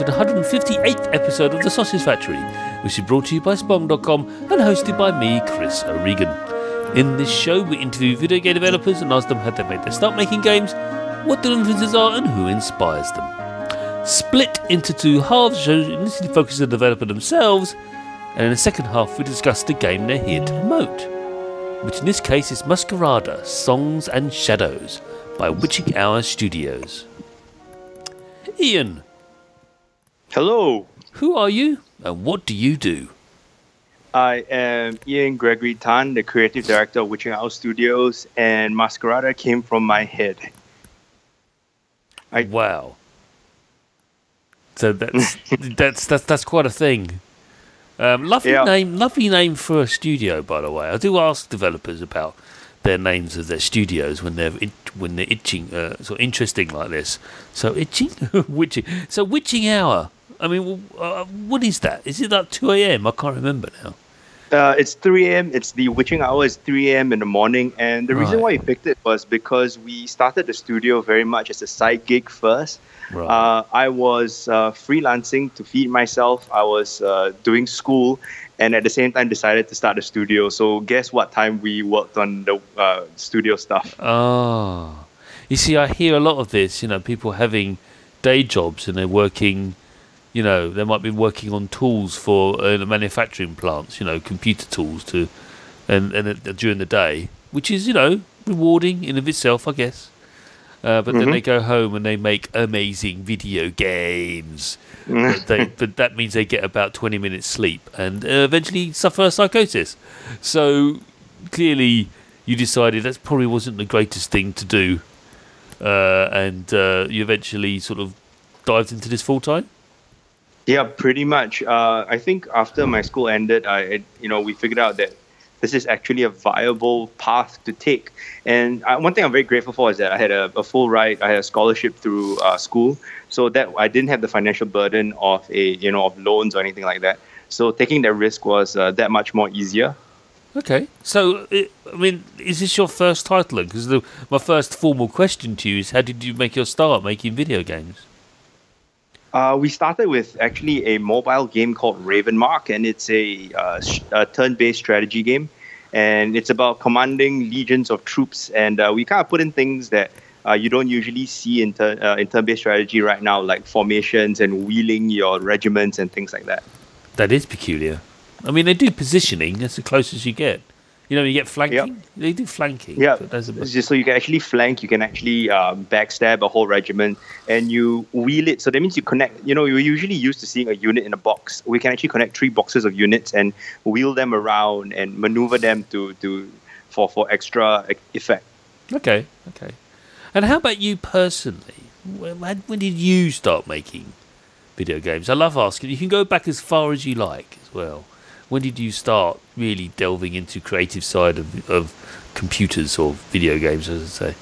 To the 158th episode of The Sausage Factory, which is brought to you by Spong.com and hosted by me, Chris O'Regan. In this show, we interview video game developers and ask them how they made their start making games, what their influences are, and who inspires them. Split into two halves, the show initially focuses on the developer themselves, and in the second half, we discuss the game they're here to promote, which in this case is Masquerada Songs and Shadows by Witching Hour Studios. Ian, Hello, who are you and what do you do? I am Ian Gregory Tan, the creative director of Witching Hour Studios, and Masquerada came from my head. I- wow. So that's that's that's that's quite a thing. Um, lovely Yeah. name, lovely name for a studio, by the way. I do ask developers about their names of their studios when they're when they're itching, uh, sort of interesting like this. So itching, witching. So witching hour. I mean, uh, what is that? Is it like two a.m.? I can't remember now. Uh, it's 3 a.m. It's the witching hour It's 3 a.m. in the morning, and the reason why we picked it was because we started the studio very much as a side gig first. Right. Uh, I was uh, freelancing to feed myself. I was uh, doing school, and at the same time decided to start a studio. So guess what time we worked on the uh, studio stuff? Oh, you see, I hear a lot of this. You know, people having day jobs and they're working. You know, they might be working on tools for uh, the manufacturing plants. You know, computer tools to, and and uh, during the day, which is you know rewarding in of itself, I guess. Uh, but then Mhm. they go home and they make amazing video games. but, they, but that means they get about 20 minutes sleep and uh, eventually suffer psychosis. So clearly, you decided that probably wasn't the greatest thing to do, uh, and uh, you eventually sort of dived into this full time. Yeah, pretty much. Uh, I think after my school ended, I you know we figured out that this is actually a viable path to take. And uh, one thing I'm very grateful for is that I had a, a full ride. I had a scholarship through uh, school, so that I didn't have the financial burden of a you know of loans or anything like that. So taking that risk was uh, that much more easier. Okay, so I mean, is this your first title? Because my first formal question to you is, how did you make your start making video games? Uh, we started with actually a mobile game called Ravenmark, and it's a, uh, a turn-based strategy game, and it's about commanding legions of troops. And uh, we kind of put in things that uh, you don't usually see in, turn uh, in turn-based strategy right now, like formations and wheeling your regiments and things like that. That is peculiar. I mean, they do positioning. That's the closest you get. You know, you get flanking. They do flanking. Yeah, but that's a it's just so you can actually flank, you can actually um, backstab a whole regiment, and you wheel it. So that means you connect. You know, you're usually used to seeing a unit in a box. We can actually connect three boxes of units and wheel them around and maneuver them to to for for extra effect. Okay, okay. And how about you personally? When when did you start making video games? I love asking. You can go back as far as you like as well. When did you start really delving into creative side of, of computers or video games, as I say?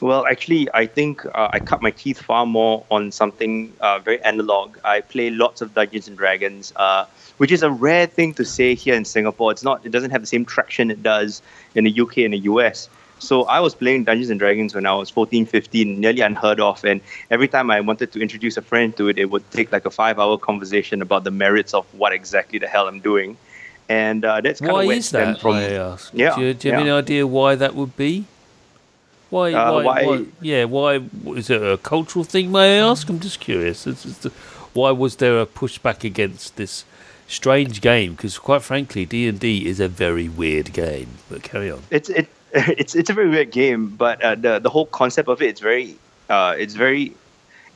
Well, actually, I think uh, I cut my teeth far more on something uh, very analog. I play lots of Dungeons and Dragons, uh, which is a rare thing to say here in Singapore. It's not. It doesn't have the same traction it does in the UK and the US. So I was playing Dungeons and Dragons when I was 14, 15, nearly unheard of. And every time I wanted to introduce a friend to it, it would take like a five-hour conversation about the merits of what exactly the hell I'm doing. And uh, that's kind Why of where is that? from. I ask. Yeah, Do you, do you have any idea why that would be? Why, Uh, why, why- why- Yeah. Why is it a cultural thing? May I ask? I'm just curious. It's just the- why was there a pushback against this strange game? Because quite frankly, D and D is a very weird game. But carry on. it's it it's it's a very weird game, but uh, the the whole concept of it it's very uh, it's very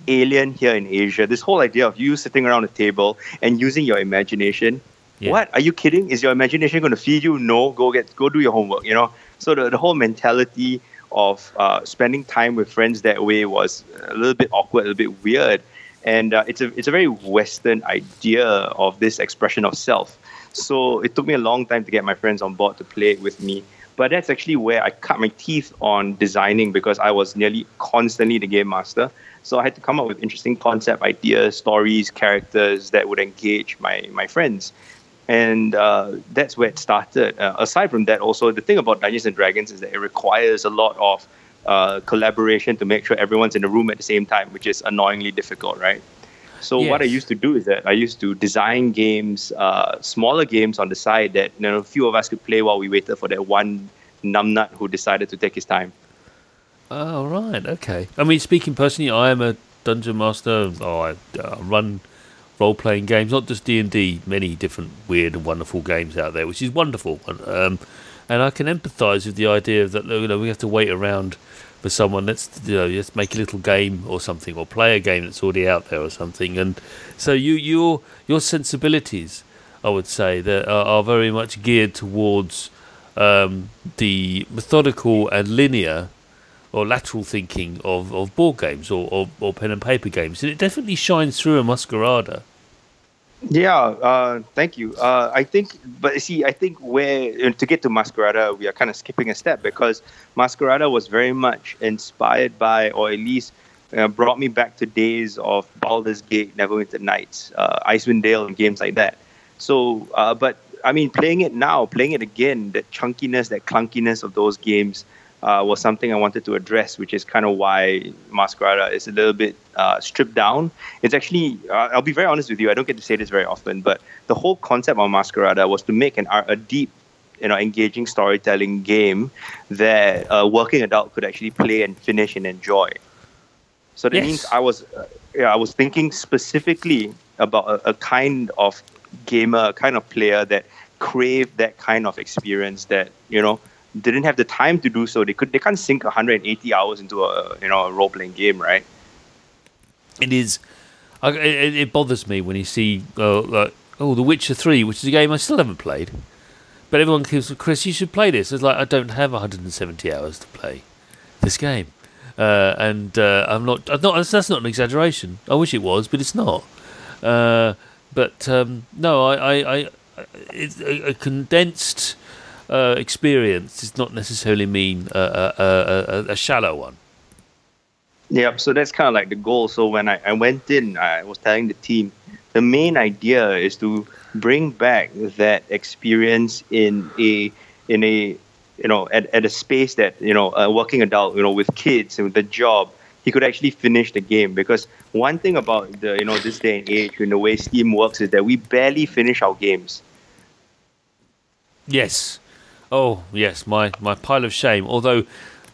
alien here in Asia. This whole idea of you sitting around a table and using your imagination. Yeah. What are you kidding? Is your imagination going to feed you? No, go get go do your homework. You know. So the the whole mentality of uh, spending time with friends that way was a little bit awkward, a little bit weird, and uh, it's a it's a very Western idea of this expression of self. So it took me a long time to get my friends on board to play it with me. But that's actually where I cut my teeth on designing because I was nearly constantly the game master. So I had to come up with interesting concept ideas, stories, characters that would engage my, my friends. And uh, that's where it started. Uh, aside from that, also, the thing about Dungeons and Dragons is that it requires a lot of uh, collaboration to make sure everyone's in the room at the same time, which is annoyingly difficult, right? So what I used to do is that I used to design games, uh, smaller games on the side that you know a few of us could play while we waited for that one numbnut who decided to take his time. Oh right, okay. I mean, speaking personally, I am a dungeon master. Oh, I uh, run role-playing games, not just D and D. Many different weird and wonderful games out there, which is wonderful. Um, and I can empathise with the idea that you know we have to wait around for someone. Let's you know just make a little game or something, or play a game that's already out there or something. And so you your your sensibilities, I would say, that are, are very much geared towards um, the methodical and linear or lateral thinking of, of board games or, or, or pen and paper games. And it definitely shines through in Masquerada. Yeah, uh, thank you. Uh, I think, but see, I think where to get to Masquerada, we are kind of skipping a step because Masquerada was very much inspired by, or at least uh, brought me back to days of Baldur's Gate, Neverwinter Nights, uh, Icewind Dale, and games like that. So, uh, but I mean, playing it now, playing it again, that chunkiness, that clunkiness of those games uh, was something I wanted to address, which is kind of why Masquerada is a little bit uh, stripped down. It's actually, uh, I'll be very honest with you, I don't get to say this very often, but the whole concept of Masquerada was to make an a deep, you know, engaging storytelling game that a working adult could actually play and finish and enjoy. So that Yes. means I was, uh, yeah, I was thinking specifically about a, a kind of gamer, a kind of player that craved that kind of experience that you know didn't have the time to do so. They could they can't sink 180 hours into a you know a role playing game, right? It is. It, it bothers me when you see, uh, like, oh, The Witcher 3, which is a game I still haven't played. But everyone keeps, Chris, you should play this. It's like, I don't have 170 hours to play this game. Uh, and uh, I'm not, I'm not, that's not an exaggeration. I wish it was, but it's not. Uh, but um, no, I, I, I it's a condensed uh, experience does not necessarily mean a, a, a, a, a shallow one. Yep. So that's kind of like the goal. So when I, I went in, I was telling the team the main idea is to bring back that experience in a in a you know at, at a space that you know a working adult you know with kids and with the job he could actually finish the game because one thing about the you know this day and age and the way steam works is that we barely finish our games Yes. Oh, yes. My my pile of shame. Although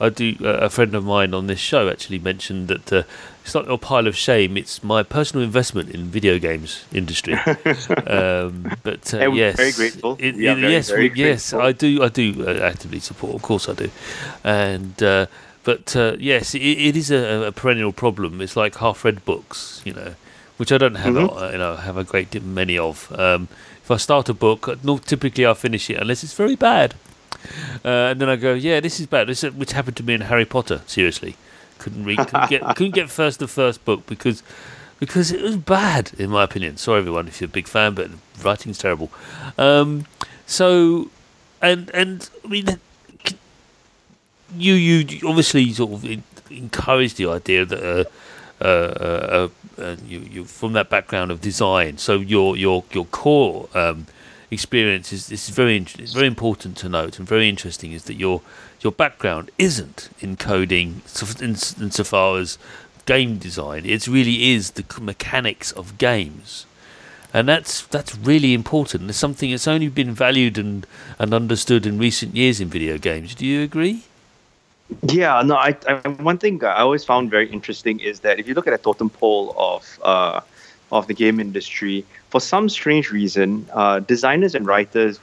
I do, uh, a friend of mine on this show actually mentioned that uh, it's not your pile of shame. It's my personal investment in video games industry. um, but uh, yes, very grateful. It, Yeah, it- very, yes, very we- yes. grateful. I do. I do uh, actively support. Of course, I do. And uh, but uh, yes, it, it is a, a perennial problem. It's like half-read books, you know, which I don't have. Mhm. A, you know, have a great many of. Um, if I start a book, typically I finish it unless it's very bad. Uh, and then I go, yeah, this is bad. This is, which happened to me in Harry Potter. Seriously, couldn't read, couldn't get, couldn't get first the first book because because it was bad in my opinion. Sorry everyone if you're a big fan, but the writing's terrible. Um, so, and and I mean, you you obviously sort of en- encourage the idea that. Uh, uh, uh, uh, you, you from that background of design, so your your your core um, experience is this is very it's very important to note and very interesting is that your your background isn't in coding in, insofar as game design. It really is the mechanics of games, and that's that's really important. It's something that's only been valued and and understood in recent years in video games. Do you agree? Yeah, no. I, I one thing I always found very interesting is that if you look at a totem pole of uh, of the game industry, for some strange reason, uh, designers and writers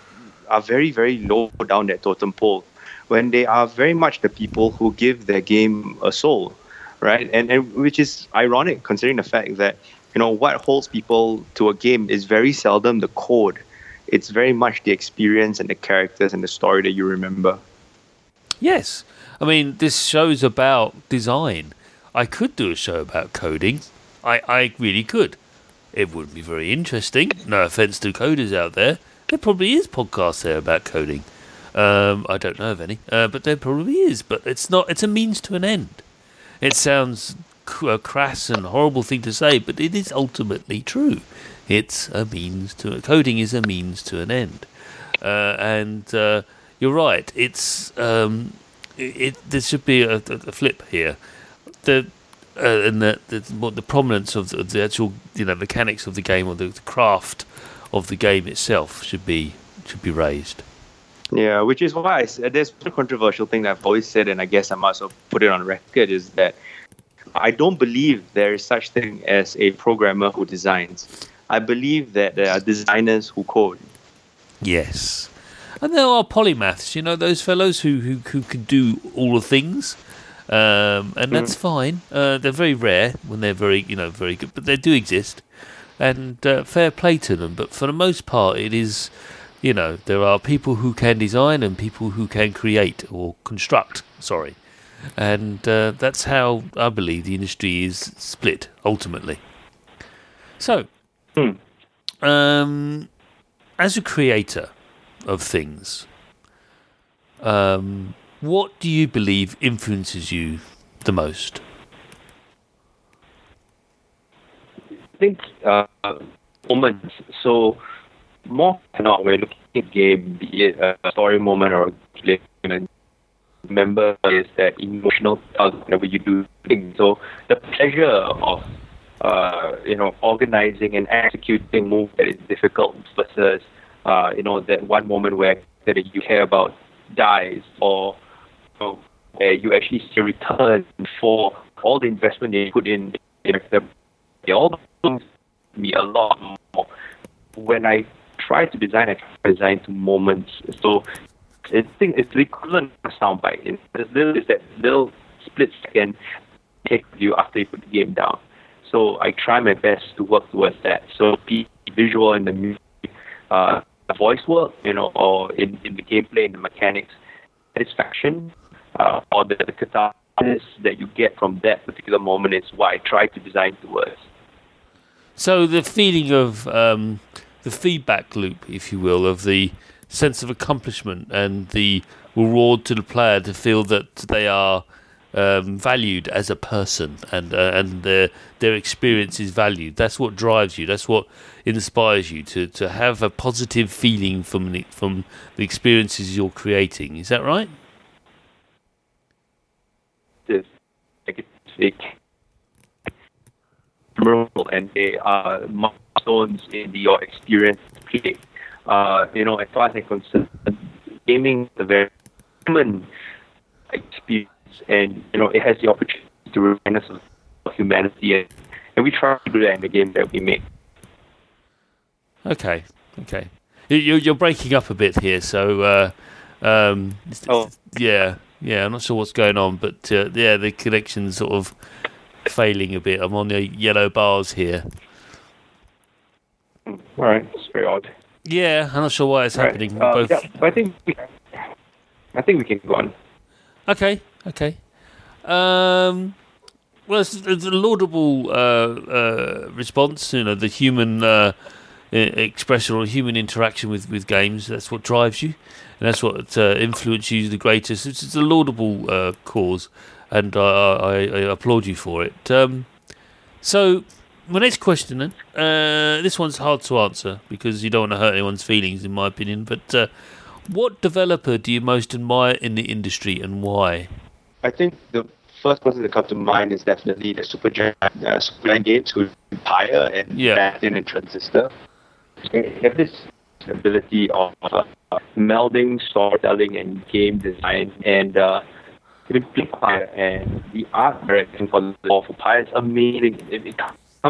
are very very low down that totem pole when they are very much the people who give their game a soul, right? And and which is ironic considering the fact that you know what holds people to a game is very seldom the code. It's very much the experience and the characters and the story that you remember. Yes. I mean, this show's about design. I could do a show about coding. I, I really could. It would be very interesting. No offense to coders out there. There probably is podcasts there about coding. Um, I don't know of any, uh, but there probably is. But it's not. It's a means to an end. It sounds a crass and horrible thing to say, but it is ultimately true. It's a means to coding is a means to an end, uh, and uh, you're right. It's um, it, it. There should be a, a, flip here. The uh, and the, the what the prominence of the, the, actual you know mechanics of the game or the, the craft of the game itself should be should be raised. Yeah, which is why I, there's a controversial thing that I've always said, and I guess I must have put it on record, is that I don't believe there is such thing as a programmer who designs. I believe that there are designers who code. Yes. And there are polymaths, you know, those fellows who, who, who can do all the things. Um, and that's mm. fine. Uh, they're very rare when they're very, you know, very good, but they do exist. And uh, fair play to them. But for the most part, it is, you know, there are people who can design and people who can create or construct. Sorry. And uh, that's how I believe the industry is split ultimately. So, hmm. um, as a creator of things, um, what do you believe influences you the most? I think uh, moments. So more not we're looking at game, be it a story moment or a moment remember is that emotional tug whenever you do things. So the pleasure of uh, you know organizing and executing move that is difficult versus uh, you know that one moment where that you care about dies or you know, where you actually see a return for all the investment you put in them. All me a lot more when I try to design. I try to design to moments. So I think it's the equivalent of a soundbite. It's little is that little split second take you after you put the game down. So I try my best to work towards that. So be visual in the music, uh, voice work, you know, or in, in the gameplay and the mechanics, satisfaction, uh, or the, the catharsis that you get from that particular moment is what I try to design towards. So the feeling of um, the feedback loop, if you will, of the sense of accomplishment and the reward to the player to feel that they are um, valued as a person and uh, and their their experience is valued. That's what drives you. That's what inspires you to, to have a positive feeling from the, from the experiences you're creating. Is that right? Yes, and they are milestones in your experience uh, you know, as far as I'm concerned, gaming is a very human experience, and you know, it has the opportunity to remind us of humanity, and, we try to do that in the game that we make. Okay, okay. You, you're breaking up a bit here, so uh, um, oh. yeah, yeah. I'm not sure what's going on, but uh, yeah, the connection's sort of failing a bit. I'm on the yellow bars here. All right, it's very odd. Yeah, I'm not sure why it's right. happening. Uh, Both. Yeah, I think we, I think we can go on. Okay, okay. Um, well, it's, it's a laudable uh, uh, response. You know, the human uh, expression or human interaction with, with games. That's what drives you, and that's what uh, influences you the greatest. It's, it's a laudable uh, cause, and I, I, applaud you for it. Um, so, my next question, then. Uh, this one's hard to answer because you don't want to hurt anyone's feelings, in my opinion. But what developer do you most admire in the industry and why? I think the first person that comes to mind is definitely the Supergiant, uh, Supergiant Games, who Empire and yeah. and Transistor. They have this ability of uh, melding storytelling and game design and uh, Empire and the art direction for the for Empire is amazing. It, it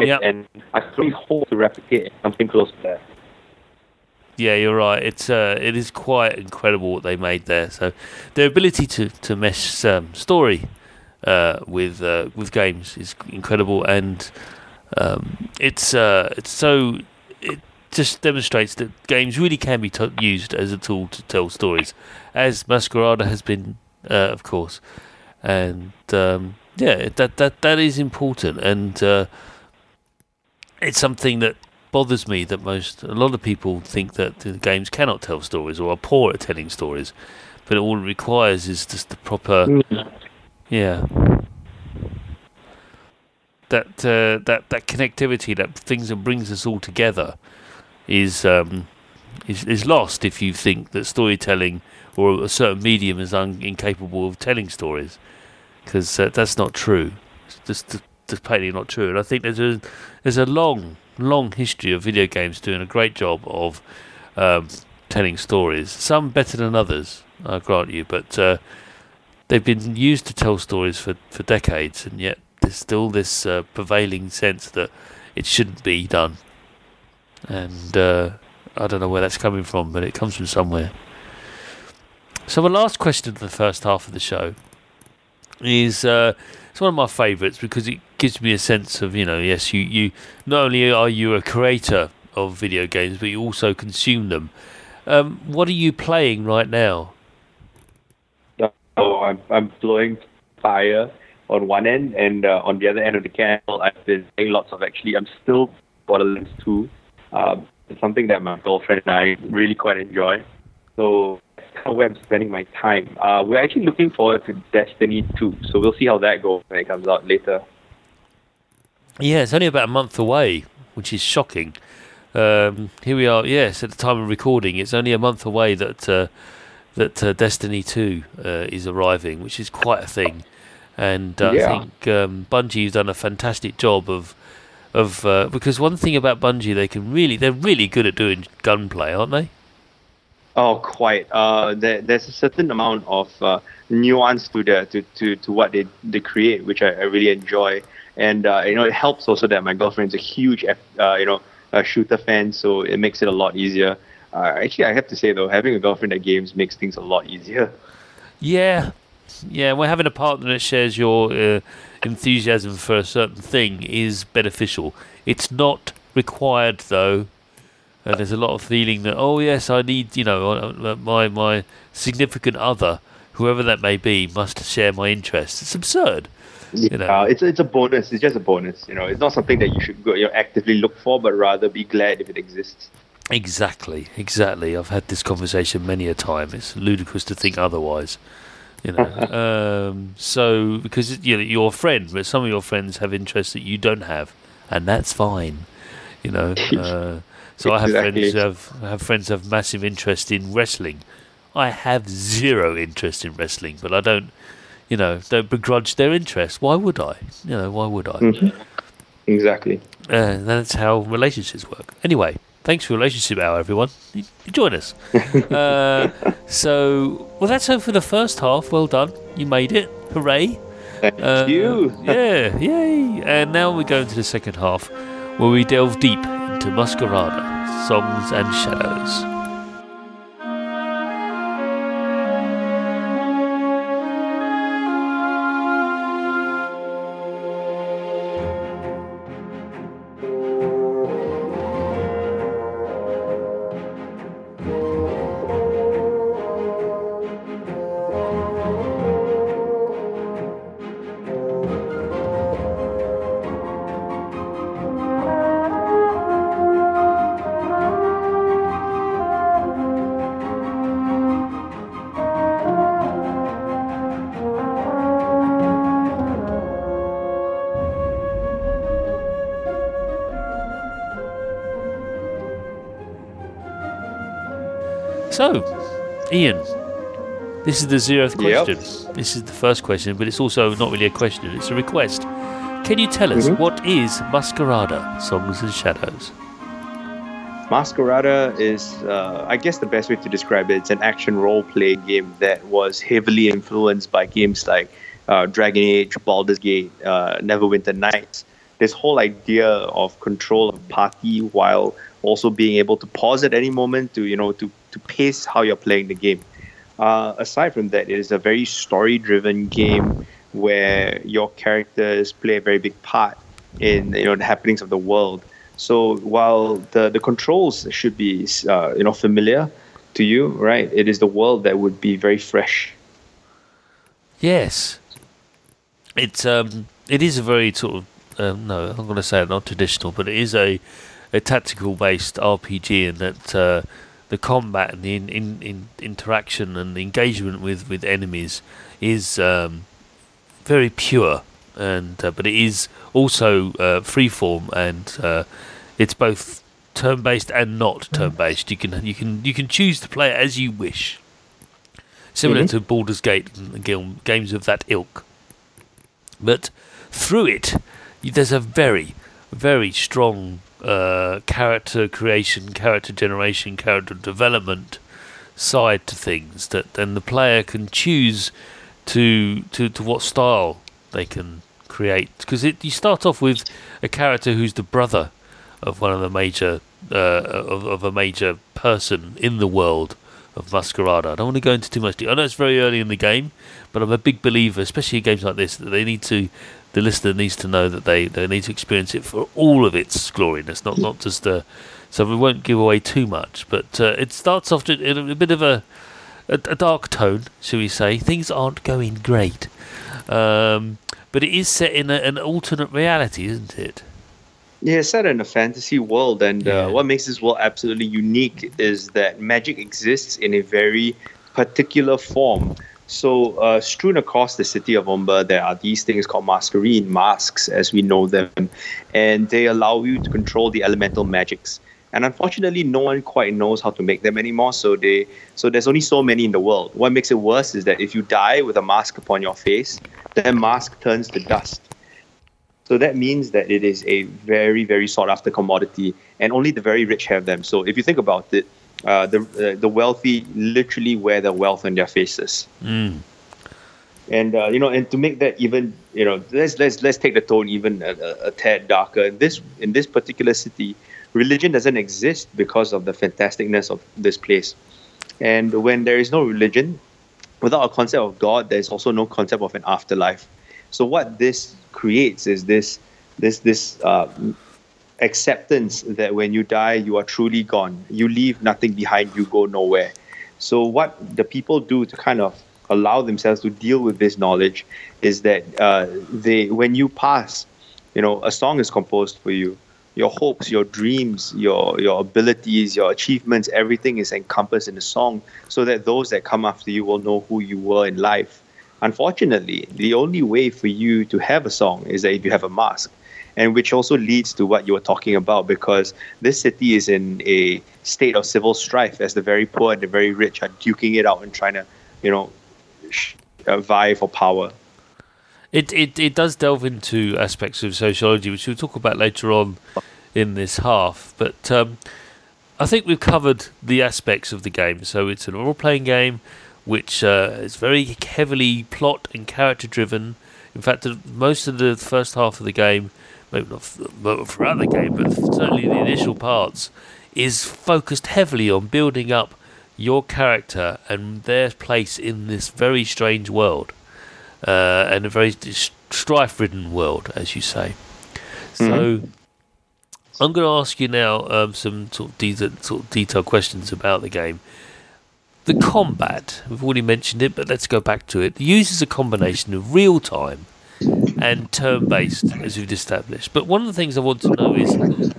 yep. and I really hope to replicate something close to that. Yeah, you're right. It's uh, it is quite incredible what they made there. So, their ability to to mesh um, story uh, with uh, with games is incredible, and um, it's uh, it's so it just demonstrates that games really can be t- used as a tool to tell stories, as Masquerada has been, uh, of course, and um, yeah, that that that is important, and uh, it's something that bothers me that most a lot of people think that the games cannot tell stories or are poor at telling stories, but all it requires is just the proper, yeah, that uh, that that connectivity, that things that brings us all together, is um, is is lost if you think that storytelling or a certain medium is un- incapable of telling stories, because uh, that's not true. It's just just plainly not true. And I think there's a there's a long long history of video games doing a great job of um, telling stories. Some better than others, I grant you, but uh, they've been used to tell stories for, for decades, and yet there's still this uh, prevailing sense that it shouldn't be done. And uh, I don't know where that's coming from, but it comes from somewhere. So the last question of the first half of the show is uh, it's one of my favourites because it gives me a sense of you know yes you you not only are you a creator of video games but you also consume them. Um, what are you playing right now? Oh, I'm I'm blowing fire on one end, and uh, on the other end of the candle, I've been playing lots of. Actually, I'm still Borderlands 2. Um, it's something that my girlfriend and I really quite enjoy. So kind of where I'm spending my time. Uh, we're actually looking forward to Destiny 2, so we'll see how that goes when it comes out later. Yeah, it's only about a month away, which is shocking. Um, here we are. Yes, at the time of recording, it's only a month away that uh, that uh, Destiny Two uh, is arriving, which is quite a thing. And uh, Yeah. I think um, Bungie has done a fantastic job of of uh, because one thing about Bungie, they can really they're really good at doing gunplay, aren't they? Oh, quite. Uh, there, there's a certain amount of uh, nuance to the to, to, to what they, they create, which I, I really enjoy. And uh, you know, it helps also that my girlfriend's a huge uh, you know shooter fan, so it makes it a lot easier. Uh, actually, I have to say though, having a girlfriend that games makes things a lot easier. Yeah, yeah. Well, having a partner that shares your uh, enthusiasm for a certain thing is beneficial. It's not required though. Uh, there's a lot of feeling that oh yes, I need you know uh, my my significant other, whoever that may be, must share my interests. It's absurd. Yeah, You know. it's it's a bonus. It's just a bonus. You know, it's not something that you should go you know, actively look for, but rather be glad if it exists. Exactly, exactly. I've had this conversation many a time. It's ludicrous to think otherwise. You know, um, so because you know, you're a friend, but some of your friends have interests that you don't have, and that's fine. You know, uh, so I have friends who have I have friends who have massive interest in wrestling. I have zero interest in wrestling, but I don't, you know, don't begrudge their interest. Why would I? You know, why would I? Exactly. Uh, that's how relationships work. Anyway, thanks for relationship hour, everyone. You, you join us. uh, so, well, that's it for the first half. Well done. You made it. Hooray. Thank Uh, you. Yeah, yay. And now we go into the second half where we delve deep into Masquerada, Songs and Shadows. Ian, this is the zeroth Yep. question. This is the first question, but it's also not really a question, it's a request. Can you tell us Mhm. what is Masquerada, Songs and Shadows? Masquerada is, uh, I guess, the best way to describe it. It's an action role play game that was heavily influenced by games like uh, Dragon Age, Baldur's Gate, uh, Neverwinter Nights. This whole idea of control of party while also being able to pause at any moment to, you know, to, to pace how you're playing the game. Uh, aside from that, it is a very story-driven game where your characters play a very big part in you know the happenings of the world. So while the, the controls should be uh, you know familiar to you, right? It is the world that would be very fresh. Yes, it's um, it is a very sort of um, no, I'm going to say it not traditional, but it is a a tactical based RPG in that uh, the combat and the in, in, in interaction and the engagement with with enemies is um, very pure, and uh, but it is also uh, freeform and uh, it's both turn based and not turn based. You can you can you can choose to play it as you wish. Similar Mhm. to Baldur's Gate and games of that ilk. But through it, there's a very, very strong uh, character creation, character generation, character development side to things that then the player can choose to to, to what style they can create because you start off with a character who's the brother of one of the major uh, of, of a major person in the world of Masquerada. I don't want to go into too much detail. I know it's very early in the game, but I'm a big believer, especially in games like this, that they need to the listener needs to know that they, they need to experience it for all of its gloriness, not not just uh, so we won't give away too much. But uh, it starts off in a, a bit of a, a, a dark tone, shall we say? Things aren't going great, um, but it is set in a, an alternate reality, isn't it? Yeah, it's set in a fantasy world, and uh, yeah. uh, what makes this world absolutely unique is that magic exists in a very particular form. So, uh, strewn across the city of Ombre, there are these things called masquerine, masks as we know them, and they allow you to control the elemental magics. And unfortunately, no one quite knows how to make them anymore. So they, so there's only so many in the world. What makes it worse is that if you die with a mask upon your face, that mask turns to dust. So that means that it is a very, very sought after commodity, and only the very rich have them. So if you think about it, uh, the uh, the wealthy literally wear the wealth on their faces. Mm. And uh, you know, and to make that even, you know, let's let's let's take the tone even a, a, a tad darker. In this in this particular city, religion doesn't exist because of the fantasticness of this place. And when there is no religion, without a concept of God, there's also no concept of an afterlife. So what this creates is this this this uh, acceptance that when you die, you are truly gone. You leave nothing behind, you go nowhere. So, what the people do to kind of allow themselves to deal with this knowledge is that uh, they, when you pass, you know, a song is composed for you. Your hopes, your dreams, your your abilities, your achievements, everything is encompassed in a song, so that those that come after you will know who you were in life. Unfortunately, the only way for you to have a song is that if you have a mask and which also leads to what you were talking about because this city is in a state of civil strife as the very poor and the very rich are duking it out and trying to, you know, uh, vie for power. It, it it does delve into aspects of sociology, which we'll talk about later on in this half. But um, I think we've covered the aspects of the game. So it's an role-playing game, which uh, is very heavily plot and character driven. In fact, most of the first half of the game maybe not throughout the game, but certainly the initial parts, is focused heavily on building up your character and their place in this very strange world, uh, and a very strife-ridden world, as you say. So, mm-hmm. I'm going to ask you now um, some sort of, de- sort of detailed questions about the game. The combat, we've already mentioned it, but let's go back to it. It uses a combination of real time and turn based, as we've established. But one of the things I want to know is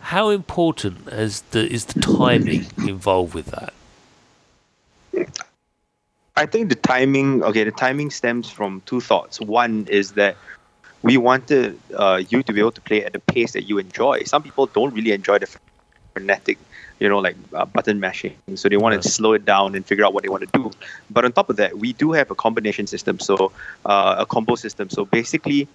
how important is the, is the timing involved with that? I think the timing, okay, the timing stems from two thoughts. One is that we wanted uh, you to be able to play at the pace that you enjoy. Some people don't really enjoy the frenetic you know, like uh, button mashing. So they want to slow it down and figure out what they want to do. But on top of that, we do have a combination system, so uh, a combo system. So basically,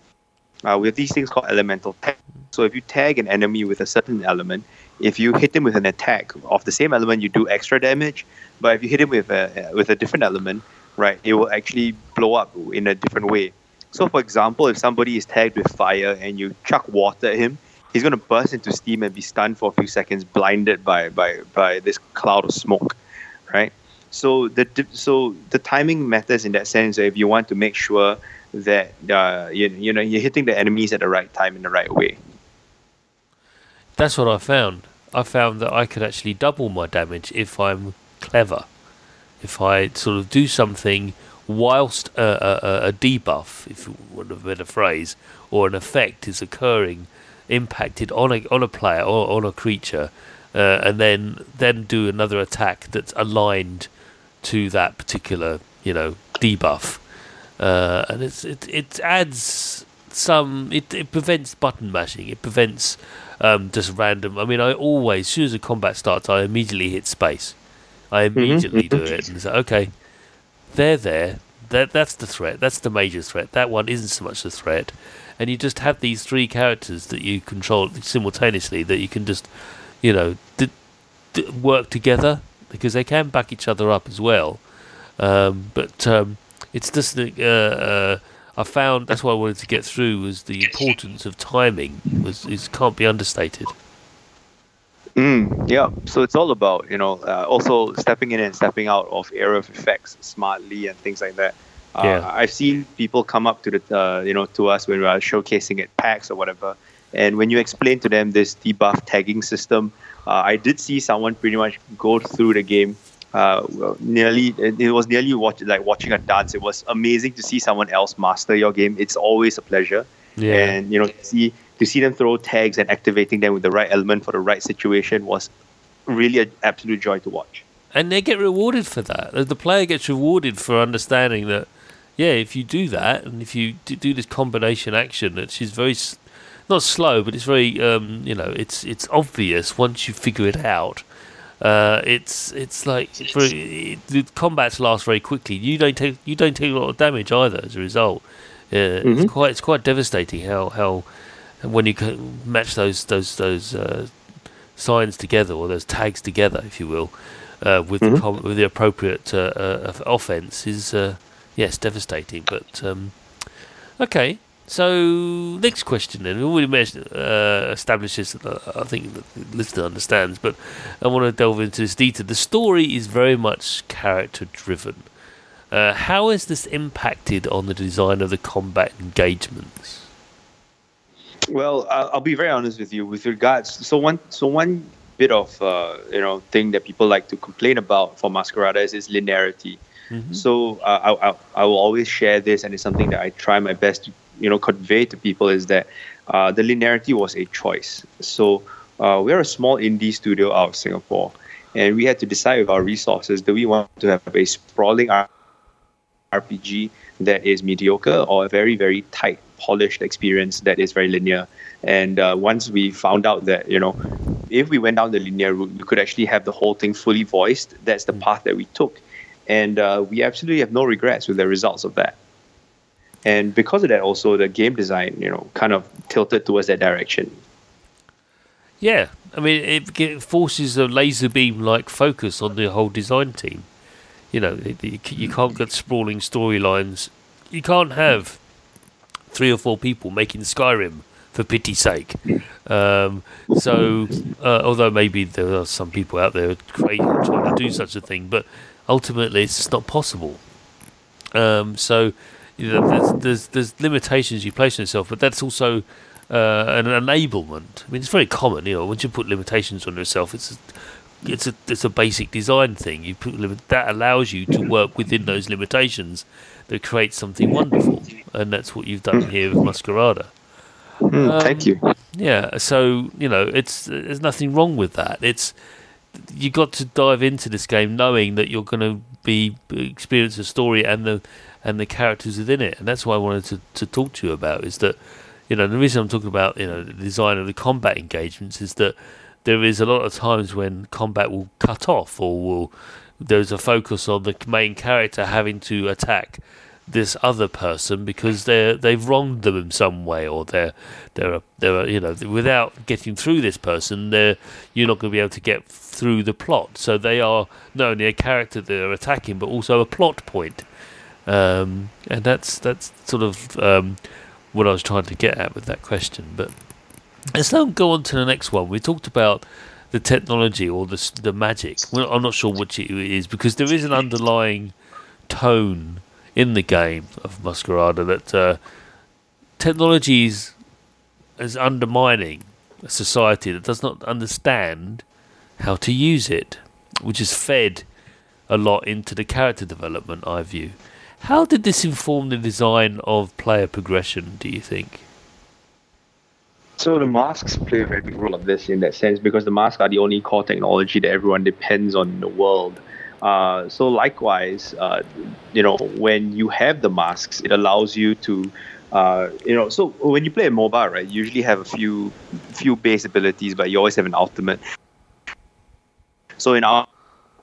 uh, we have these things called elemental tag. So if you tag an enemy with a certain element, if you hit them with an attack of the same element, you do extra damage. But if you hit him with a with a different element, right, it will actually blow up in a different way. So, for example, if somebody is tagged with fire and you chuck water at him, he's going to burst into steam and be stunned for a few seconds, blinded by by by this cloud of smoke, right? So the so the timing matters in that sense. If you want to make sure that uh, you, you know you're hitting the enemies at the right time in the right way. That's what I found. I found that I could actually double my damage if I'm clever. If I sort of do something whilst a, a, a debuff, if you want a better phrase, or an effect is occurring impacted on a on a player or on a creature, uh, and then then do another attack that's aligned to that particular you know debuff, uh, and it's it it adds some it it prevents button mashing. It prevents um, just random. I mean, I always as soon as a combat starts, I immediately hit space. I mm-hmm. immediately mm-hmm. do it and say, okay, they're there. That that's the threat. That's the major threat. That one isn't so much the threat and you just have these three characters that you control simultaneously that you can just, you know, d- d- work together because they can back each other up as well. Um, but um, it's just uh, uh, I found that's what I wanted to get through was the importance of timing was is can't be understated. Mm, yeah, so it's all about you know uh, also stepping in and stepping out of area of effects smartly and things like that. Uh, Yeah. I've seen people come up to the uh, you know to us when we are showcasing at PAX or whatever, and when you explain to them this debuff tagging system, uh, I did see someone pretty much go through the game. Uh, nearly, it was nearly watch, like watching a dance. It was amazing to see someone else master your game. It's always a pleasure Yeah. and you know to see to see them throw tags and activating them with the right element for the right situation was really an absolute joy to watch. and they get rewarded for that. The player gets rewarded for understanding that, yeah, if you do that and if you do this combination action, which is very not slow, but it's very, um, you know, it's it's obvious once you figure it out. Uh, it's it's like very, the combats last very quickly. You don't take you don't take a lot of damage either as a result. Uh, It's quite it's quite devastating how how when you match those those those uh, signs together or those tags together, if you will, uh, with the com- with the appropriate uh, offense is uh, yes devastating. But um, okay, so next question then. We already mentioned, uh, established this. Uh, I think the listener understands, but I want to delve into this detail. The story is very much character driven. Uh, how has this impacted on the design of the combat engagements? Well, I'll, be very honest with you with regards. So one, so one bit of uh, you know thing that people like to complain about for Masquerada is its linearity. So uh, I, I, I will always share this, and it's something that I try my best to you know convey to people is that uh, the linearity was a choice. So uh, we're a small indie studio out of Singapore, and we had to decide with our resources do we want to have a sprawling RPG that is mediocre or a very very tight polished experience that is very linear. And uh, once we found out that you know if we went down the linear route, we could actually have the whole thing fully voiced. That's the path that we took, and uh, we absolutely have no regrets with the results of that. And because of that, also the game design, you know, kind of tilted towards that direction. Yeah, I mean, it, it forces a laser beam like focus on the whole design team. You know, it, you can't get sprawling storylines. You can't have three or four people making Skyrim for pity's sake. Um, so, uh, although maybe there are some people out there crazy trying to do such a thing, but ultimately it's just not possible. Um, so, you know, there's, there's there's limitations you place on yourself, but that's also uh, an enablement. I mean, it's very common. You know, once you put limitations on yourself, it's a, it's a it's a basic design thing. You put limit that allows you to work within those limitations that create something wonderful, and that's what you've done here with Masquerada. Hmm, thank you. Yeah, so you know, it's there's nothing wrong with that. It's you got to dive into this game knowing that you're going to be uh, experience the story and the and the characters within it, and that's what I wanted to, to talk to you about. Is that you know the reason I'm talking about you know the design of the combat engagements is that there is a lot of times when combat will cut off or will there's a focus on the main character having to attack this other person because they're they've wronged them in some way or they're they're they're you know without getting through this person they're you're not going to be able to get through the plot. So they are not only a character they're attacking but also a plot point. Um, and that's that's sort of um, what I was trying to get at with that question. But let's now go on to the next one. We talked about the technology or the the magic. Well, I'm not sure which it is because there is an underlying tone in the game of Masquerada that uh, technology is, undermining a society that does not understand how to use it, which is fed a lot into the character development, I view. How did this inform the design of player progression, do you think? So the masks play a very big role this in that sense because the masks are the only core technology that everyone depends on in the world. Uh, so likewise, uh, you know, when you have the masks, it allows you to, uh, you know, so when you play a MOBA, right, you usually have a few few base abilities, but you always have an ultimate. So in our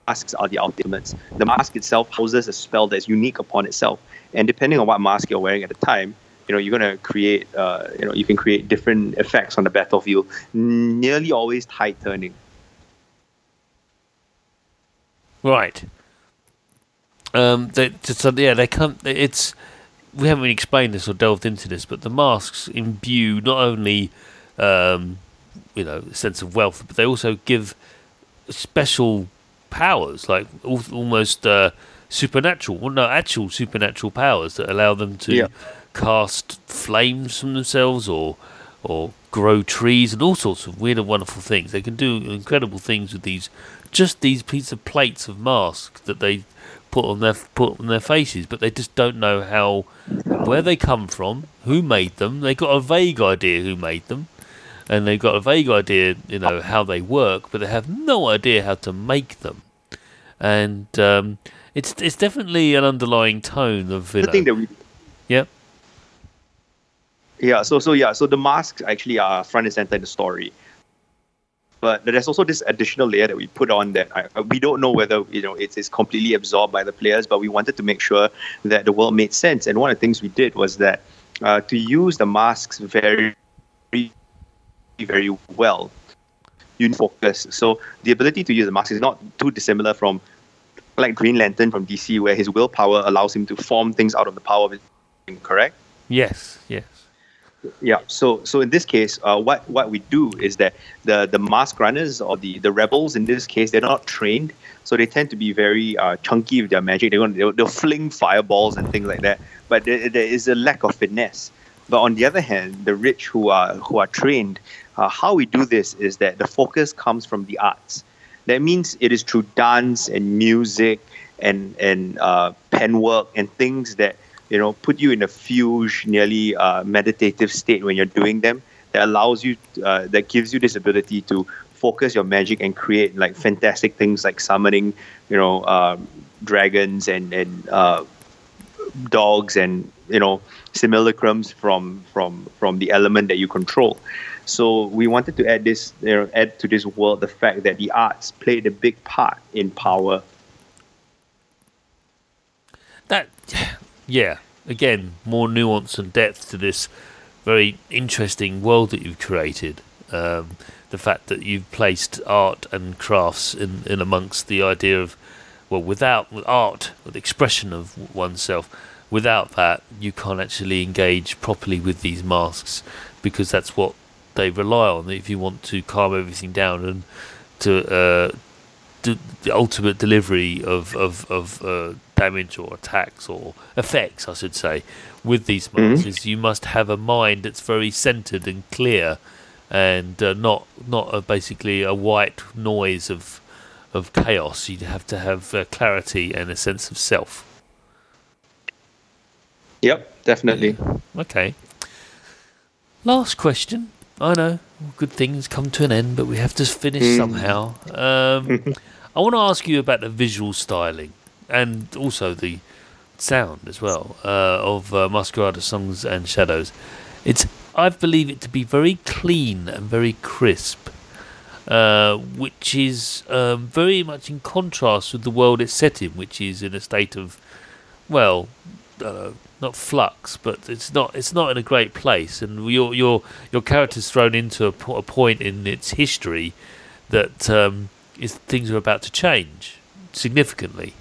masks are the ultimates. The mask itself houses a spell that's unique upon itself, and depending on what mask you're wearing at the time, you know you're going to create uh, you know you can create different effects on the battlefield nearly always tide turning right um they, so yeah they come it's we haven't really explained this or delved into this but the masks imbue not only um you know a sense of wealth but they also give special powers like al- almost uh supernatural well no actual supernatural powers that allow them to Yeah. cast flames from themselves or or grow trees and all sorts of weird and wonderful things. They can do incredible things with these just these pieces of plates of masks that they put on their put on their faces, but they just don't know how where they come from, who made them. They got a vague idea who made them, and they've got a vague idea, you know, how they work, but they have no idea how to make them. And um, it's it's definitely an underlying tone of you the know, thing that we yeah Yeah, so so yeah, so the masks actually are front and center in the story. But there's also this additional layer that we put on that I, we don't know whether you know it's, it's completely absorbed by the players, but we wanted to make sure that the world made sense. And one of the things we did was that uh, to use the masks very, very, well, you focus. So the ability to use the mask is not too dissimilar from like Green Lantern from DC, where his willpower allows him to form things out of the power of his correct? yes yes Yeah. So so in this case, uh, what what we do is that the the mask runners or the the rebels in this case, they're not trained, so they tend to be very uh, chunky with their magic. They're going they'll, they'll fling fireballs and things like that. But there, there is a lack of finesse. But on the other hand, the rich who are who are trained, uh, how we do this is that the focus comes from the arts. That means it is through dance and music and and uh, pen work and things that you know put you in a fugue, nearly uh, meditative state when you're doing them. That allows you, uh, that gives you this ability to focus your magic and create like fantastic things like summoning, you know, um, dragons and and uh, dogs and you know simulacrums from from from the element that you control. So we wanted to add this, you know, add to this world the fact that the arts played a big part in power. That, yeah, again, more nuance and depth to this very interesting world that you've created. Um, the fact that you've placed art and crafts in, in amongst the idea of, well, without with art, the expression of oneself, without that, you can't actually engage properly with these masks because that's what they rely on if you want to calm everything down and to uh, d- the ultimate delivery of of, of uh, damage or attacks or effects, I should say, with these masks is you must have a mind that's very centered and clear, and uh, not not a, basically a white noise of of chaos. You have to have uh, clarity and a sense of self. Yep, definitely. Okay. Last question. I know good things come to an end, but we have to finish somehow. Um, I want to ask you about the visual styling and also the sound as well uh, of uh, Masquerada Songs and Shadows. It's I believe it to be very clean and very crisp, uh, which is um, very much in contrast with the world it's set in, which is in a state of well, uh, not flux, but it's not it's not in a great place, and your your your character's thrown into a, po- a point in its history that um, is things are about to change significantly.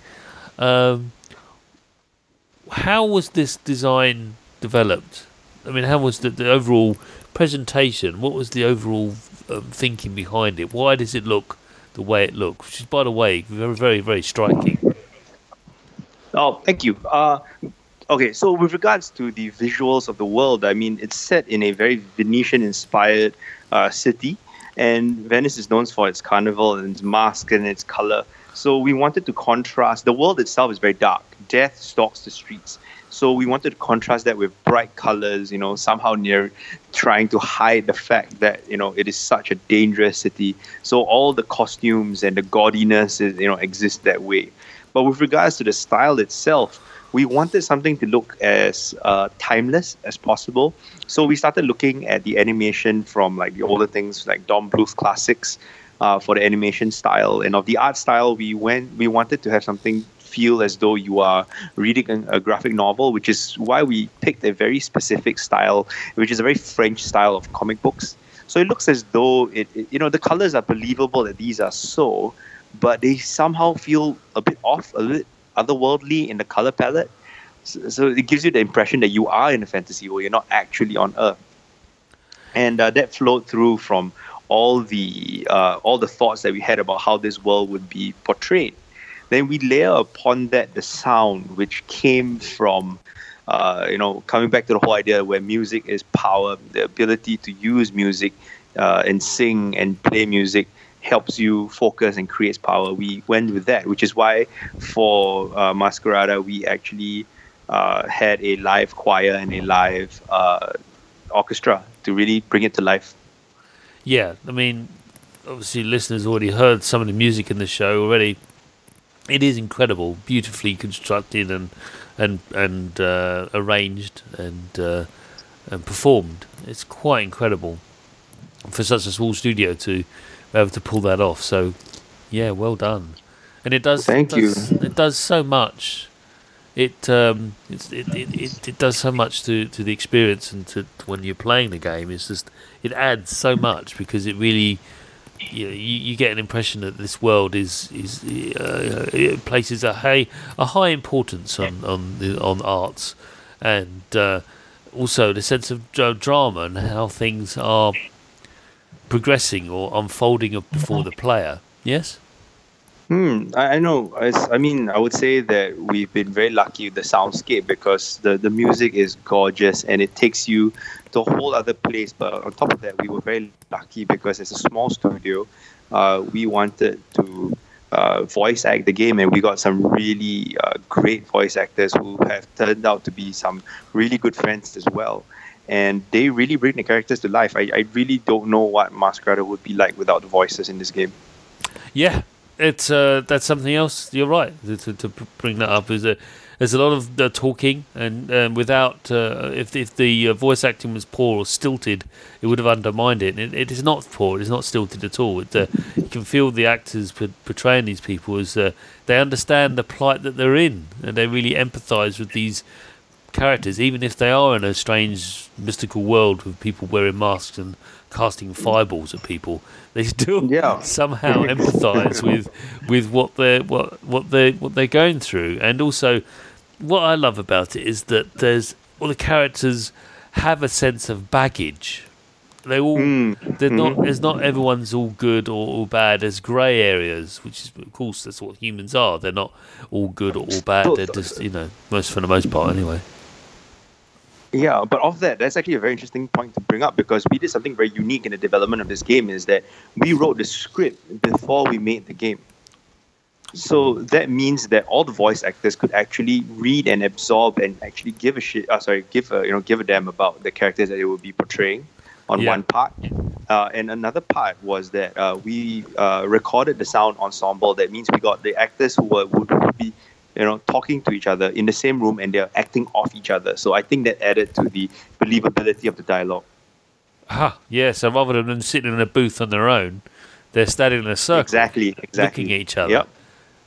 Um, how was this design developed? I mean, how was the, the overall presentation? What was the overall um, thinking behind it? Why does it look the way it looks? Which is, by the way, very very very striking. Oh, thank you. Uh, okay, so with regards to the visuals of the world, I mean, it's set in a very Venetian-inspired uh, city, and Venice is known for its carnival and its mask and its color. So we wanted to contrast. The world itself is very dark. Death stalks the streets. So we wanted to contrast that with bright colors. You know, somehow near trying to hide the fact that you know it is such a dangerous city. So all the costumes and the gaudiness, is, you know, exist that way. But with regards to the style itself, we wanted something to look as uh, timeless as possible. So we started looking at the animation from like the older things like Don Bluth classics uh, for the animation style, and of the art style, we went we wanted to have something feel as though you are reading a, graphic novel, which is why we picked a very specific style, which is a very French style of comic books. So it looks as though it, it you know, the colors are believable that these are so, but they somehow feel a bit off, a bit otherworldly in the color palette. So, so it gives you the impression that you are in a fantasy world, you're not actually on Earth. And uh, that flowed through from all the uh, all the thoughts that we had about how this world would be portrayed. Then we layer upon that the sound, which came from, uh, you know, coming back to the whole idea where music is power, the ability to use music uh, and sing and play music helps you focus and creates power. We went with that, which is why for uh, Masquerada we actually uh, had a live choir and a live uh, orchestra to really bring it to life. Yeah, I mean, obviously, listeners already heard some of the music in the show already. It is incredible, beautifully constructed and and and uh, arranged and uh, and performed. It's quite incredible for such a small studio to able to pull that off. So, yeah, well done. And it does. Thank it does, you. It does so much. It um, it's, it, it, it it does so much to, to the experience and to, to when you're playing the game. It's just it adds so much because it really you, know, you, you get an impression that this world is is uh, it places a high a high importance on on the, on arts and uh, also the sense of dra- drama and how things are progressing or unfolding before the player. Yes. Hmm, I, I know. I, I mean, I would say that we've been very lucky with the soundscape because the, the music is gorgeous and it takes you to a whole other place. But on top of that, we were very lucky because it's a small studio. Uh, we wanted to uh, voice act the game, and we got some really uh, great voice actors who have turned out to be some really good friends as well. And they really bring the characters to life. I, I really don't know what Masquerada would be like without the voices in this game. Yeah, it's uh, that's something else. You're right to, to, to bring that up. Is a there's a lot of the talking, and um, without uh, if if the uh, voice acting was poor or stilted, it would have undermined it. And it, it is not poor. It is not stilted at all. It, uh, you can feel the actors portraying these people as uh, they understand the plight that they're in, and they really empathise with these characters, even if they are in a strange mystical world with people wearing masks and casting fireballs at people. They still Yeah. somehow empathise with with what they're what what they what they're going through, and also what I love about it is that there's all the characters have a sense of baggage. They all Mm. they're not there's not everyone's all good or all bad. There's grey areas, which is of course that's what humans are. They're not all good or all bad. They're just you know most for the most part anyway. Yeah, but of that, that's actually a very interesting point to bring up because we did something very unique in the development of this game is that we wrote the script before we made the game. So that means that all the voice actors could actually read and absorb and actually give a shit. Uh, sorry, give a you know give a damn about the characters that they would be portraying on Yeah. one part, uh, and another part was that uh, we uh, recorded the sound ensemble. That means we got the actors who were would, would be you know talking to each other in the same room and they're acting off each other. So I think that added to the believability of the dialogue. Ah, yeah. So rather than sitting in a booth on their own, they're standing in a circle, Exactly, exactly. looking at each other. Yep.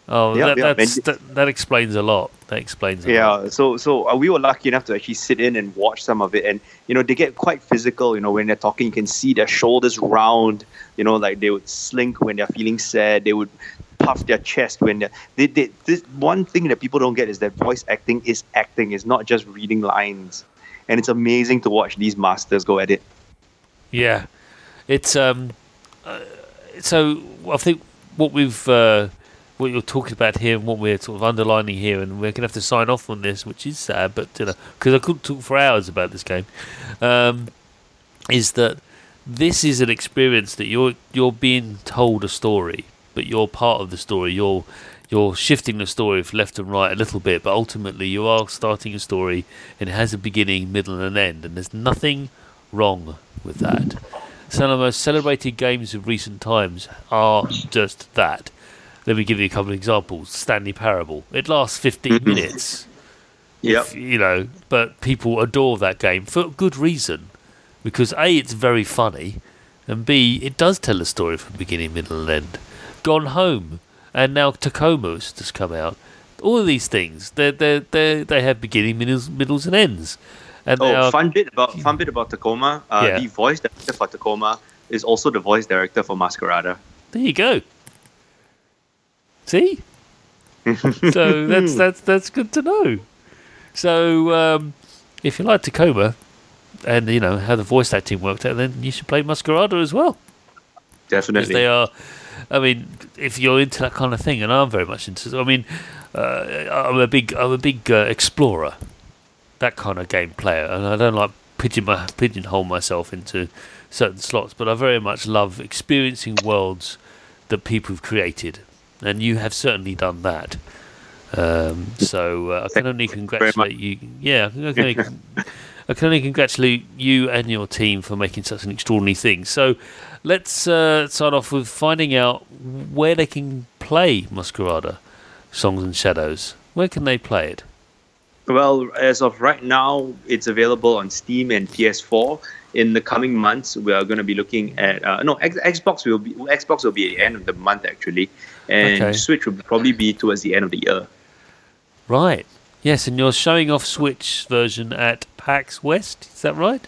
Oh, Yep, that, yep, that's, that, that explains a lot. That explains a lot. Yeah, so so uh, we were lucky enough to actually sit in and watch some of it, and you know they get quite physical. You know when they're talking, you can see their shoulders round. You know, like they would slink when they're feeling sad. They would puff their chest when they're. They, they, this one thing that people don't get is that voice acting is acting. It's not just reading lines, and it's amazing to watch these masters go at it. Yeah, it's um. Uh, so I think what we've uh, what you're talking about here and what we're sort of underlining here, and we're gonna have to sign off on this, which is sad, but you know, because I could talk for hours about this game, um, is that this is an experience that you're you're being told a story, but you're part of the story. You're you're shifting the story left and right a little bit, but ultimately you are starting a story, and it has a beginning, middle, and an end, and there's nothing wrong with that. Some of the most celebrated games of recent times are just that. Let me give you a couple of examples. Stanley Parable. It lasts 15 mm-hmm. minutes, Yep. you know, but people adore that game for good reason. Because A, it's very funny, and B, it does tell a story from beginning, middle, and end. Gone Home, and now Tacoma has just come out, all of these things, they they they they have beginning, middles, middles, and ends. And Oh, are, fun bit about fun bit about Tacoma. Uh, Yeah. The voice director for Tacoma is also the voice director for Masquerada. there you go. See, so that's that's that's good to know. So um, if you like Tacoma, and you know how the voice acting worked out, then you should play Masquerada as well. Definitely. they are. I mean, if you're into that kind of thing, and I'm very much into. I mean, uh, I'm a big, I'm a big uh, explorer, that kind of game player, and I don't like pigeon my, pigeonhole myself into certain slots, but I very much love experiencing worlds that people have created, and you have certainly done that. Um, so uh, I can only congratulate you. Yeah, I can only, I can only congratulate you and your team for making such an extraordinary thing. So let's uh, start off with finding out where they can play Masquerada, Songs and Shadows. Where can they play it? Well, as of right now, it's available on Steam and PS4. In the coming months, we are going to be looking at uh, no X- Xbox will be Xbox will be at the end of the month actually, and Okay. Switch will probably be towards the end of the year. Right. Yes, and you're showing off Switch version at PAX West. Is that right?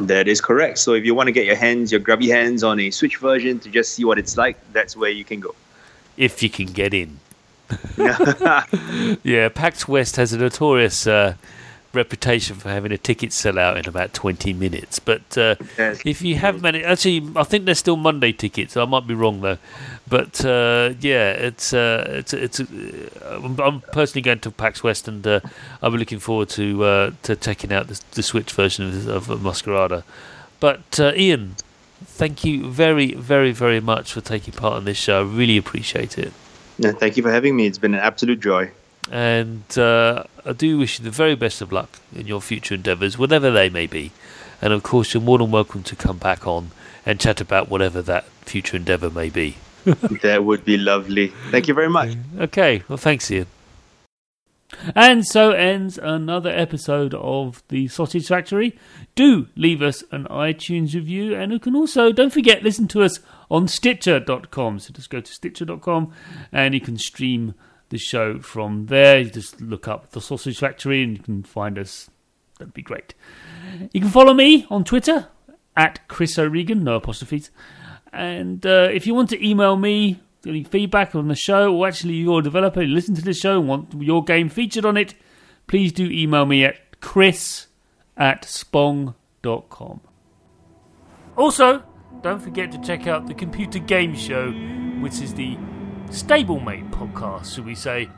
That is correct. So if you want to get your hands, your grubby hands on a Switch version to just see what it's like, that's where you can go. If you can get in. Yeah, PAX West has a notorious uh, reputation for having a ticket sell out in about 20 minutes. But uh, Yes. if you have managed, actually, I think they're still Monday tickets. I might be wrong though. But uh, yeah, it's uh, it's it's. Uh, I'm, personally going to PAX West, and uh, I'll be looking forward to uh, to checking out the, the Switch version of, of Masquerada. But uh, Ian, thank you very, very, very much for taking part in this show. I really appreciate it. Yeah, Thank you for having me. It's been an absolute joy. And uh, I do wish you the very best of luck in your future endeavours, whatever they may be. And of course, you're more than welcome to come back on and chat about whatever that future endeavour may be. that would be lovely. Thank you very much. Okay, well, thanks, Ian. And so ends another episode of the Sausage Factory. Do leave us an iTunes review, and you can also, don't forget, listen to us on Stitcher.com. So just go to Stitcher.com and you can stream the show from there. You just look up the Sausage Factory and you can find us. That'd be great. You can follow me on Twitter at Chris O'Regan, no apostrophes. And uh, if you want to email me any feedback on the show, or actually you're a developer, you listen to this show and want your game featured on it, please do email me at chris at spong.com. Also, don't forget to check out the Computer Game Show, which is the stablemate podcast, should we say,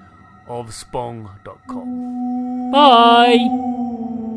of spong.com. Bye!